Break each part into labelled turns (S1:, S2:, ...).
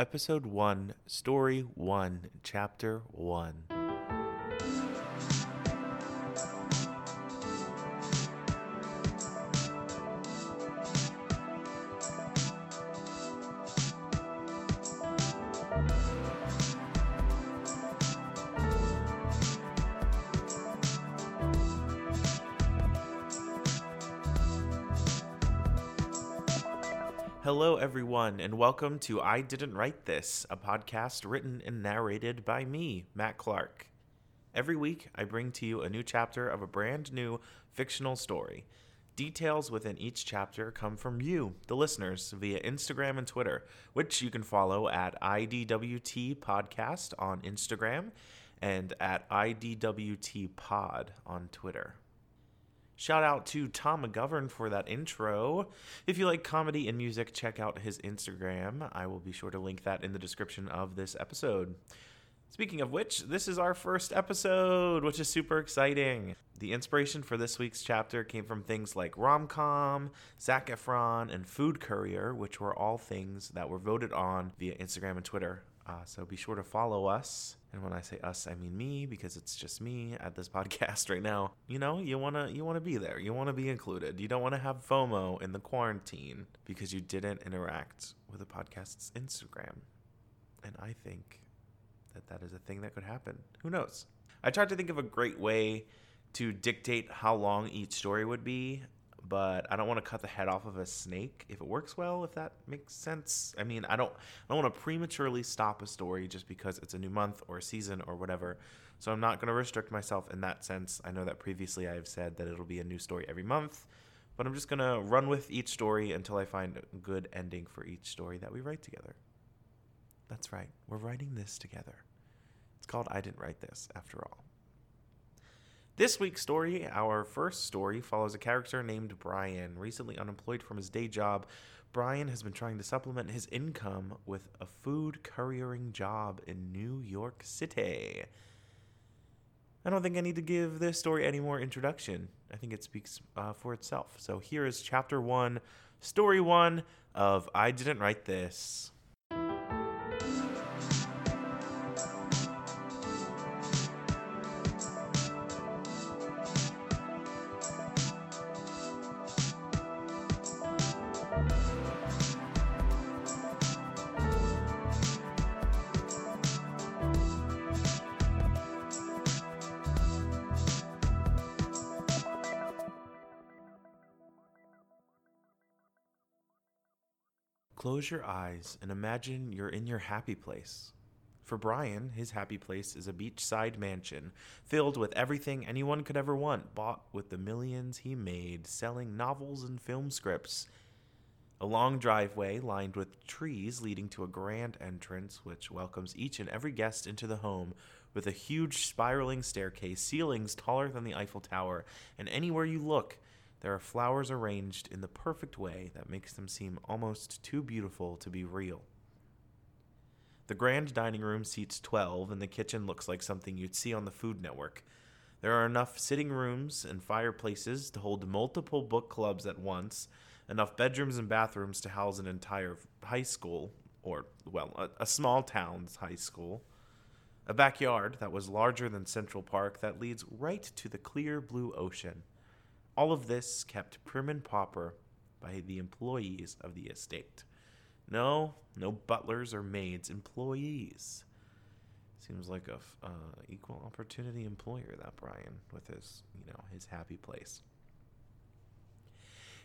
S1: Episode 1, Story 1, Chapter 1. Everyone, and welcome to I Didn't Write This, a podcast written and narrated by me, Matt Clark. Every week, I bring to you a new chapter of a brand new fictional story. Details within each chapter come from you, the listeners, via Instagram and Twitter, which you can follow at IDWT Podcast on Instagram and at IDWT Pod on Twitter. Shout out to Tom McGovern for that intro. If you like comedy and music, check out his Instagram. I will be sure to link that in the description of this episode. Speaking of which, this is our first episode, which is super exciting. The inspiration for this week's chapter came from things like rom com, Zac Efron, and Food Courier, which were all things that were voted on via Instagram and Twitter. Uh, so be sure to follow us. And when I say us, I mean me because it's just me at this podcast right now. You know, you wanna you wanna be there. You wanna be included. You don't want to have FOMO in the quarantine because you didn't interact with the podcast's Instagram. And I think that that is a thing that could happen. Who knows? I tried to think of a great way to dictate how long each story would be but I don't want to cut the head off of a snake if it works well, if that makes sense. I mean, I don't I don't want to prematurely stop a story just because it's a new month or a season or whatever. So I'm not going to restrict myself in that sense. I know that previously I have said that it'll be a new story every month, but I'm just going to run with each story until I find a good ending for each story that we write together. That's right. We're writing this together. It's called I Didn't Write This after all. This week's story, our first story, follows a character named Brian. Recently unemployed from his day job, Brian has been trying to supplement his income with a food couriering job in New York City. I don't think I need to give this story any more introduction. I think it speaks uh, for itself. So here is chapter one, story one of I Didn't Write This. Close your eyes and imagine you're in your happy place. For Brian, his happy place is a beachside mansion filled with everything anyone could ever want, bought with the millions he made selling novels and film scripts. A long driveway lined with trees leading to a grand entrance which welcomes each and every guest into the home with a huge spiraling staircase, ceilings taller than the Eiffel Tower, and anywhere you look, there are flowers arranged in the perfect way that makes them seem almost too beautiful to be real. The grand dining room seats 12, and the kitchen looks like something you'd see on the Food Network. There are enough sitting rooms and fireplaces to hold multiple book clubs at once, enough bedrooms and bathrooms to house an entire high school, or, well, a, a small town's high school. A backyard that was larger than Central Park that leads right to the clear blue ocean. All of this kept prim and proper by the employees of the estate. No, no butlers or maids, employees. Seems like a uh, equal opportunity employer that Brian with his, you know, his happy place.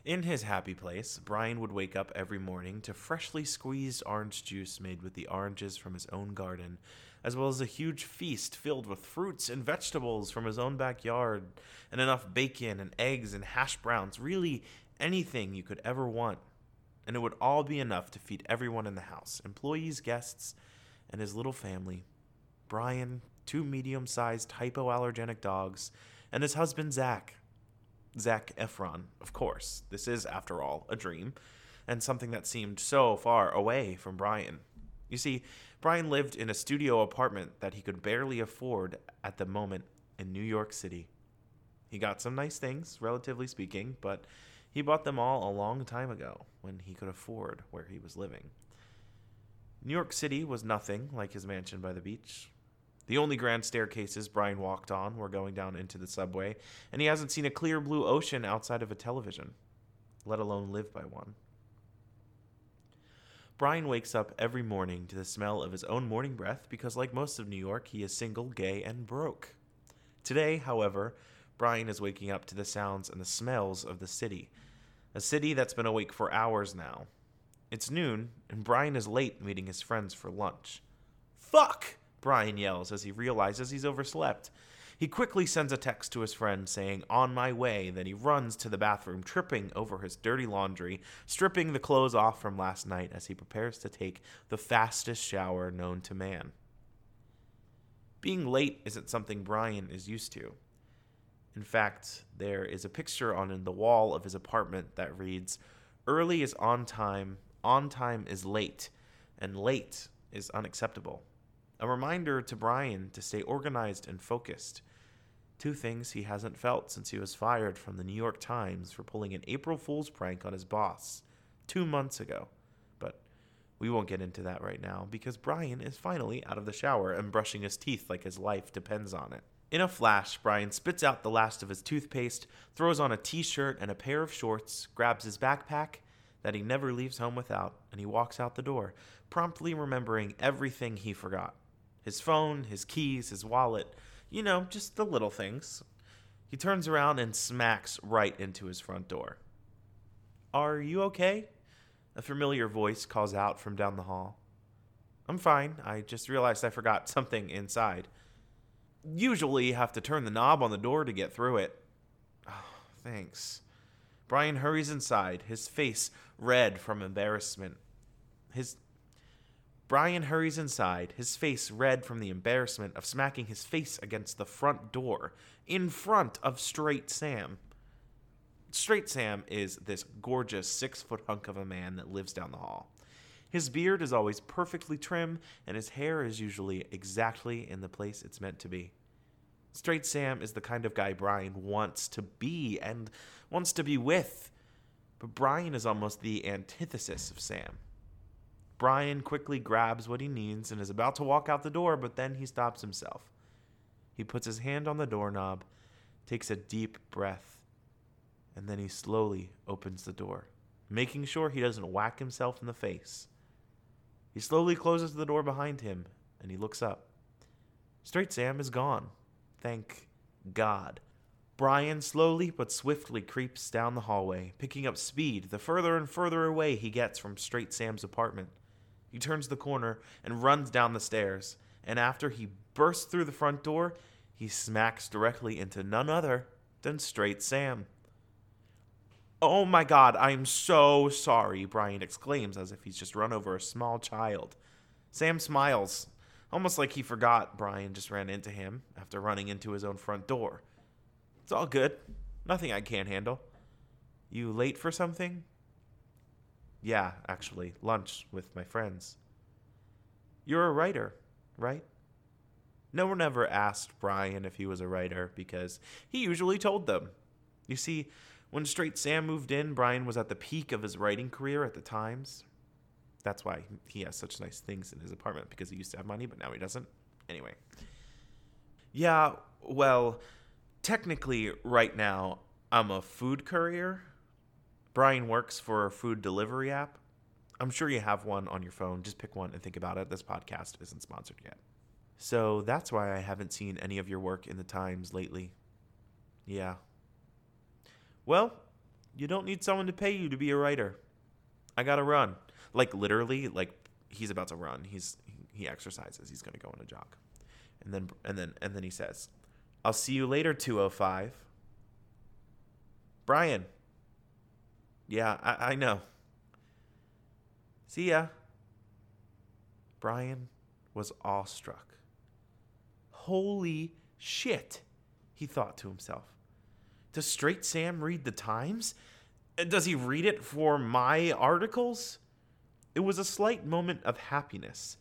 S1: In his happy place, Brian would wake up every morning to freshly squeezed orange juice made with the oranges from his own garden, as well as a huge feast filled with fruits and vegetables from his own backyard, and enough bacon and eggs and hash browns really anything you could ever want. And it would all be enough to feed everyone in the house employees, guests, and his little family. Brian, two medium sized hypoallergenic dogs, and his husband, Zac Zac Efron, of course. This is, after all, a dream, and something that seemed so far away from Brian. You see, Brian lived in a studio apartment that he could barely afford at the moment in New York City. He got some nice things, relatively speaking, but he bought them all a long time ago when he could afford where he was living. New York City was nothing like his mansion by the beach. The only grand staircases Brian walked on were going down into the subway, and he hasn't seen a clear blue ocean outside of a television, let alone live by one. Brian wakes up every morning to the smell of his own morning breath because, like most of New York, he is single, gay, and broke. Today, however, Brian is waking up to the sounds and the smells of the city. A city that's been awake for hours now. It's noon, and Brian is late meeting his friends for lunch. Fuck! Brian yells as he realizes he's overslept. He quickly sends a text to his friend saying, On my way. Then he runs to the bathroom, tripping over his dirty laundry, stripping the clothes off from last night as he prepares to take the fastest shower known to man. Being late isn't something Brian is used to. In fact, there is a picture on the wall of his apartment that reads, Early is on time, on time is late, and late is unacceptable. A reminder to Brian to stay organized and focused. Two things he hasn't felt since he was fired from the New York Times for pulling an April Fool's prank on his boss two months ago. But we won't get into that right now because Brian is finally out of the shower and brushing his teeth like his life depends on it. In a flash, Brian spits out the last of his toothpaste, throws on a t shirt and a pair of shorts, grabs his backpack that he never leaves home without, and he walks out the door, promptly remembering everything he forgot his phone, his keys, his wallet, you know, just the little things. He turns around and smacks right into his front door. Are you okay? A familiar voice calls out from down the hall. I'm fine. I just realized I forgot something inside. Usually, you have to turn the knob on the door to get through it. Oh, thanks. Brian hurries inside, his face red from embarrassment. His Brian hurries inside, his face red from the embarrassment of smacking his face against the front door in front of Straight Sam. Straight Sam is this gorgeous six foot hunk of a man that lives down the hall. His beard is always perfectly trim, and his hair is usually exactly in the place it's meant to be. Straight Sam is the kind of guy Brian wants to be and wants to be with. But Brian is almost the antithesis of Sam. Brian quickly grabs what he needs and is about to walk out the door, but then he stops himself. He puts his hand on the doorknob, takes a deep breath, and then he slowly opens the door, making sure he doesn't whack himself in the face. He slowly closes the door behind him and he looks up. Straight Sam is gone. Thank God. Brian slowly but swiftly creeps down the hallway, picking up speed the further and further away he gets from Straight Sam's apartment. He turns the corner and runs down the stairs, and after he bursts through the front door, he smacks directly into none other than Straight Sam. Oh my god, I am so sorry, Brian exclaims as if he's just run over a small child. Sam smiles, almost like he forgot Brian just ran into him after running into his own front door. It's all good. Nothing I can't handle. You late for something? Yeah, actually, lunch with my friends. You're a writer, right? No one ever asked Brian if he was a writer because he usually told them. You see, when Straight Sam moved in, Brian was at the peak of his writing career at the Times. That's why he has such nice things in his apartment because he used to have money, but now he doesn't. Anyway. Yeah, well, technically, right now, I'm a food courier Brian works for a food delivery app. I'm sure you have one on your phone. Just pick one and think about it. This podcast isn't sponsored yet. So that's why I haven't seen any of your work in the Times lately. Yeah. Well, you don't need someone to pay you to be a writer. I got to run. Like literally, like he's about to run. He's he exercises. He's to go on a jog. And then and then and then he says, "I'll see you later 205." Brian, yeah, I, I know. See ya. Brian was awestruck. Holy shit, he thought to himself. Does Straight Sam read the Times? Uh, does he read it for my articles? It was a slight moment of happiness,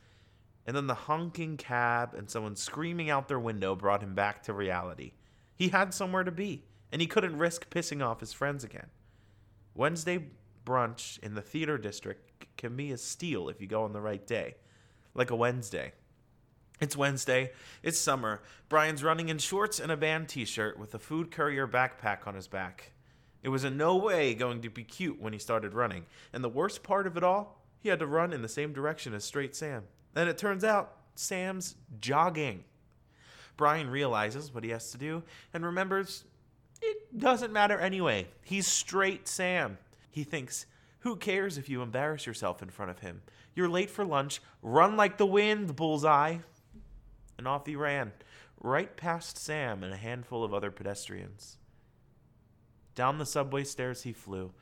S1: and then the honking cab and someone screaming out their window brought him back to reality. He had somewhere to be, and he couldn't risk pissing off his friends again. Wednesday brunch in the theater district can be a steal if you go on the right day. like a Wednesday. It's Wednesday. It's summer. Brian's running in shorts and a band t shirt with a food courier backpack on his back. It was in no way going to be cute when he started running. And the worst part of it all, he had to run in the same direction as Straight Sam. And it turns out, Sam's jogging. Brian realizes what he has to do and remembers doesn't matter anyway. He's Straight Sam. He thinks, who cares if you embarrass yourself in front of him? You're late for lunch. Run like the wind, bullseye and off he ran, right past Sam and a handful of other pedestrians. Down the subway stairs he flew,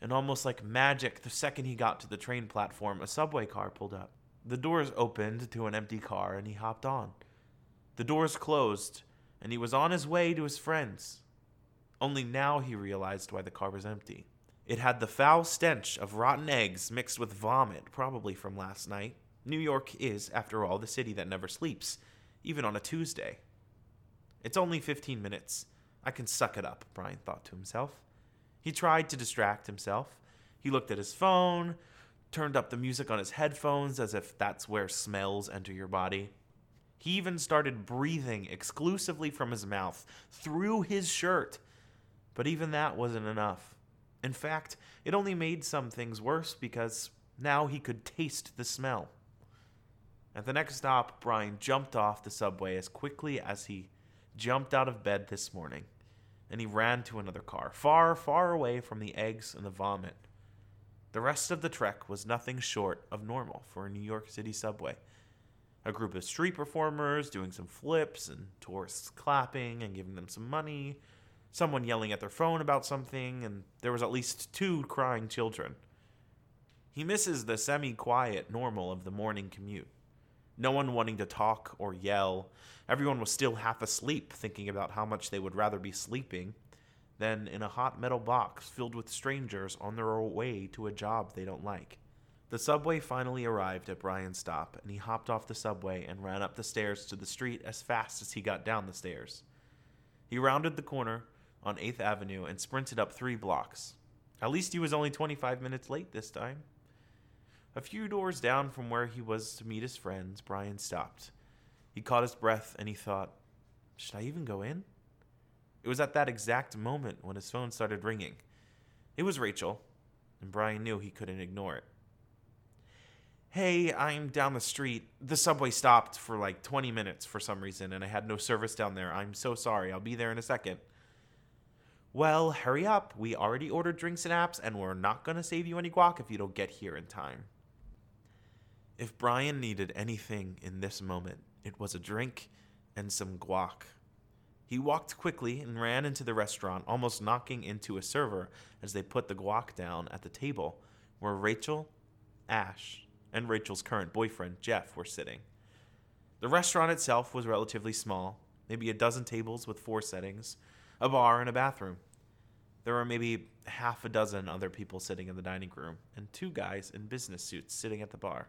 S1: and almost like magic, the second he got to the train platform, a subway car pulled up. The doors opened to an empty car, and he hopped on. The doors closed, and he was on his way to his friends. Only now he realized why the car was empty. It had the foul stench of rotten eggs mixed with vomit, probably from last night. New York is, after all, the city that never sleeps, even on a Tuesday. It's only 15 minutes. I can suck it up, Brian thought to himself. He tried to distract himself. He looked at his phone, turned up the music on his headphones as if that's where smells enter your body. He even started breathing exclusively from his mouth through his shirt. But even that wasn't enough. In fact, it only made some things worse because now he could taste the smell. At the next stop, Brian jumped off the subway as quickly as he jumped out of bed this morning, and he ran to another car, far, far away from the eggs and the vomit. The rest of the trek was nothing short of normal for a New York City subway. A group of street performers doing some flips, and tourists clapping and giving them some money, someone yelling at their phone about something, and there was at least two crying children. He misses the semi quiet normal of the morning commute no one wanting to talk or yell. Everyone was still half asleep, thinking about how much they would rather be sleeping than in a hot metal box filled with strangers on their way to a job they don't like. The subway finally arrived at Brian's stop, and he hopped off the subway and ran up the stairs to the street as fast as he got down the stairs. He rounded the corner on 8th Avenue and sprinted up three blocks. At least he was only 25 minutes late this time. A few doors down from where he was to meet his friends, Brian stopped. He caught his breath and he thought, Should I even go in? It was at that exact moment when his phone started ringing. It was Rachel, and Brian knew he couldn't ignore it. Hey, I'm down the street. The subway stopped for like 20 minutes for some reason, and I had no service down there. I'm so sorry. I'll be there in a second. Well, hurry up. We already ordered drinks and apps, and we're not going to save you any guac if you don't get here in time. If Brian needed anything in this moment, it was a drink and some guac. He walked quickly and ran into the restaurant, almost knocking into a server as they put the guac down at the table where Rachel, Ash, and Rachel's current boyfriend, Jeff, were sitting. The restaurant itself was relatively small, maybe a dozen tables with four settings, a bar, and a bathroom. There were maybe half a dozen other people sitting in the dining room, and two guys in business suits sitting at the bar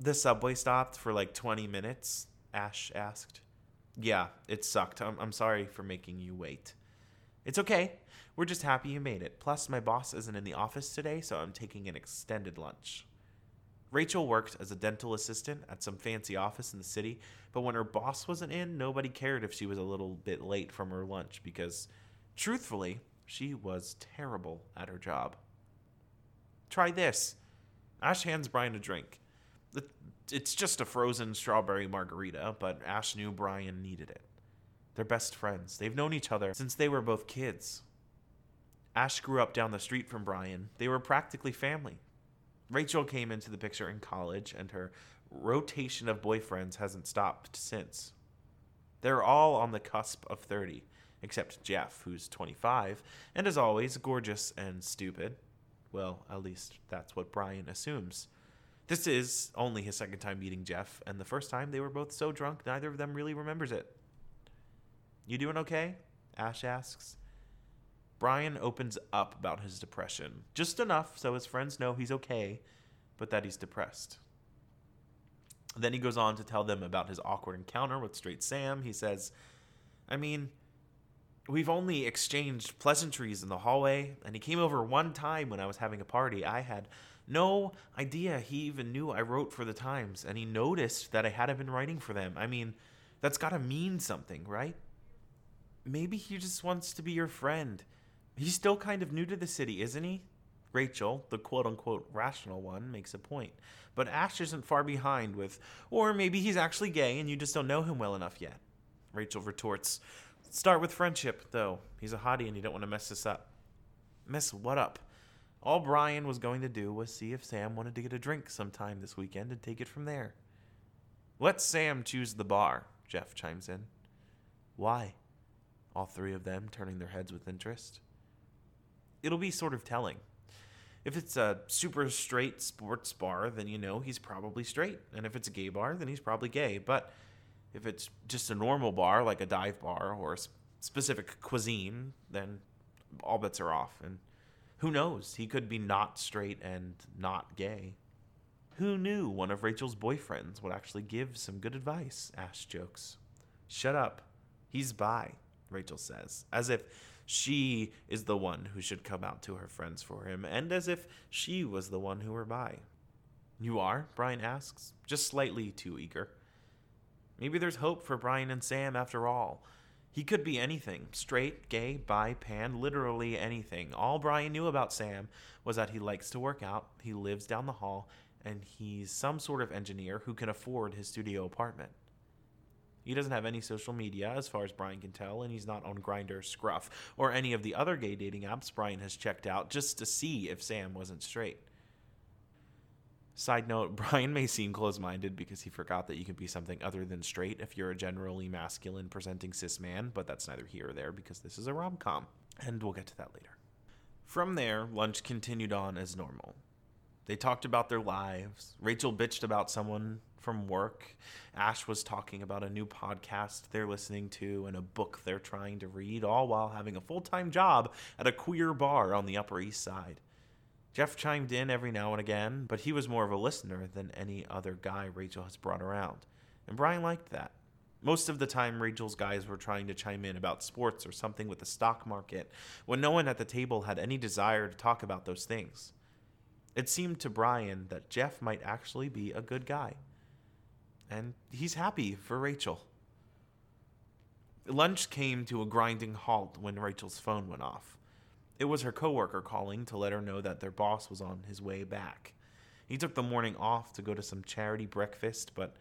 S1: the subway stopped for like 20 minutes? Ash asked. Yeah, it sucked. I'm, I'm sorry for making you wait. It's okay. We're just happy you made it. Plus, my boss isn't in the office today, so I'm taking an extended lunch. Rachel worked as a dental assistant at some fancy office in the city, but when her boss wasn't in, nobody cared if she was a little bit late from her lunch because, truthfully, she was terrible at her job. Try this. Ash hands Brian a drink it's just a frozen strawberry margarita, but Ash knew Brian needed it. They're best friends. They've known each other since they were both kids. Ash grew up down the street from Brian. They were practically family. Rachel came into the picture in college, and her rotation of boyfriends hasn't stopped since. They're all on the cusp of 30, except Jeff, who's 25, and as always, gorgeous and stupid. Well, at least that's what Brian assumes. This is only his second time meeting Jeff, and the first time they were both so drunk neither of them really remembers it. You doing okay? Ash asks. Brian opens up about his depression, just enough so his friends know he's okay, but that he's depressed. Then he goes on to tell them about his awkward encounter with Straight Sam. He says, I mean, we've only exchanged pleasantries in the hallway, and he came over one time when I was having a party. I had no idea he even knew I wrote for the Times, and he noticed that I hadn't been writing for them. I mean, that's gotta mean something, right? Maybe he just wants to be your friend. He's still kind of new to the city, isn't he? Rachel, the quote unquote rational one, makes a point. But Ash isn't far behind with, or maybe he's actually gay and you just don't know him well enough yet. Rachel retorts, Start with friendship, though. He's a hottie and you don't want to mess this up. Mess what up? All Brian was going to do was see if Sam wanted to get a drink sometime this weekend and take it from there. Let Sam choose the bar, Jeff chimes in. Why? All three of them turning their heads with interest. It'll be sort of telling. If it's a super straight sports bar, then you know he's probably straight. And if it's a gay bar, then he's probably gay. But if it's just a normal bar, like a dive bar or a specific cuisine, then all bets are off. And who knows? He could be not straight and not gay. Who knew one of Rachel's boyfriends would actually give some good advice? Ash jokes. Shut up. He's bi, Rachel says, as if she is the one who should come out to her friends for him, and as if she was the one who were bi. You are? Brian asks, just slightly too eager. Maybe there's hope for Brian and Sam after all. He could be anything straight, gay, bi, pan, literally anything. All Brian knew about Sam was that he likes to work out, he lives down the hall, and he's some sort of engineer who can afford his studio apartment. He doesn't have any social media, as far as Brian can tell, and he's not on Grindr, Scruff, or any of the other gay dating apps Brian has checked out just to see if Sam wasn't straight. Side note Brian may seem close minded because he forgot that you can be something other than straight if you're a generally masculine presenting cis man, but that's neither here or there because this is a rom com, and we'll get to that later. From there, lunch continued on as normal. They talked about their lives. Rachel bitched about someone from work. Ash was talking about a new podcast they're listening to and a book they're trying to read, all while having a full time job at a queer bar on the Upper East Side. Jeff chimed in every now and again, but he was more of a listener than any other guy Rachel has brought around. And Brian liked that. Most of the time, Rachel's guys were trying to chime in about sports or something with the stock market, when no one at the table had any desire to talk about those things. It seemed to Brian that Jeff might actually be a good guy. And he's happy for Rachel. Lunch came to a grinding halt when Rachel's phone went off. It was her coworker calling to let her know that their boss was on his way back. He took the morning off to go to some charity breakfast, but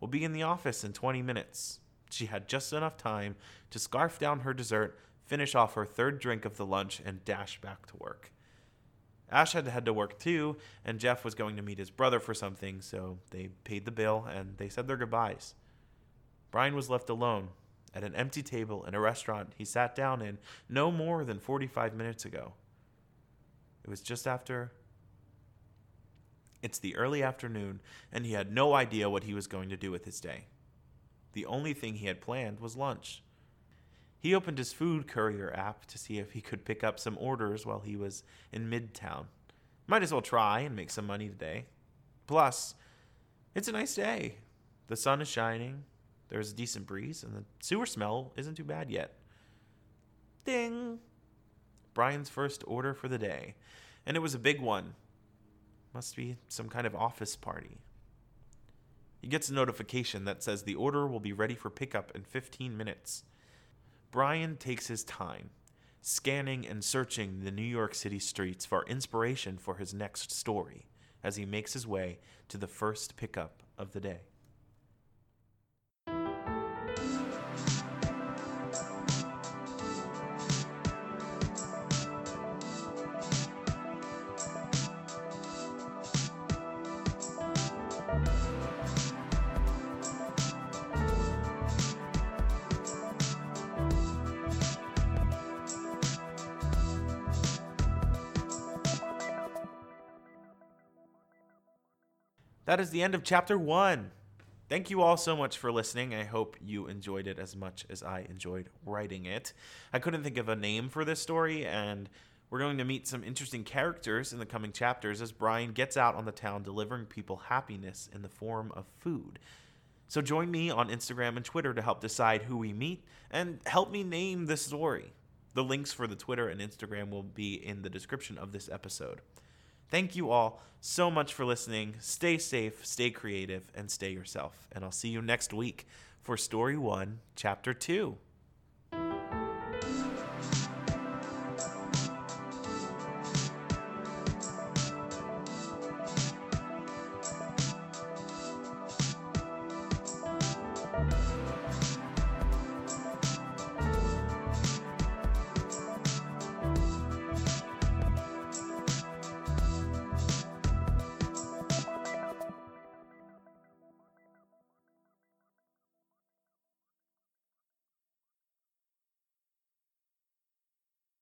S1: will be in the office in 20 minutes. She had just enough time to scarf down her dessert, finish off her third drink of the lunch, and dash back to work. Ash had to head to work too, and Jeff was going to meet his brother for something, so they paid the bill and they said their goodbyes. Brian was left alone at an empty table in a restaurant he sat down in no more than 45 minutes ago. It was just after. It's the early afternoon, and he had no idea what he was going to do with his day. The only thing he had planned was lunch. He opened his food courier app to see if he could pick up some orders while he was in Midtown. Might as well try and make some money today. Plus, it's a nice day. The sun is shining, there's a decent breeze, and the sewer smell isn't too bad yet. Ding! Brian's first order for the day, and it was a big one. Must be some kind of office party. He gets a notification that says the order will be ready for pickup in 15 minutes. Brian takes his time, scanning and searching the New York City streets for inspiration for his next story as he makes his way to the first pickup of the day. That is the end of chapter one. Thank you all so much for listening. I hope you enjoyed it as much as I enjoyed writing it. I couldn't think of a name for this story, and we're going to meet some interesting characters in the coming chapters as Brian gets out on the town delivering people happiness in the form of food. So join me on Instagram and Twitter to help decide who we meet and help me name this story. The links for the Twitter and Instagram will be in the description of this episode. Thank you all so much for listening. Stay safe, stay creative, and stay yourself. And I'll see you next week for Story 1, Chapter 2.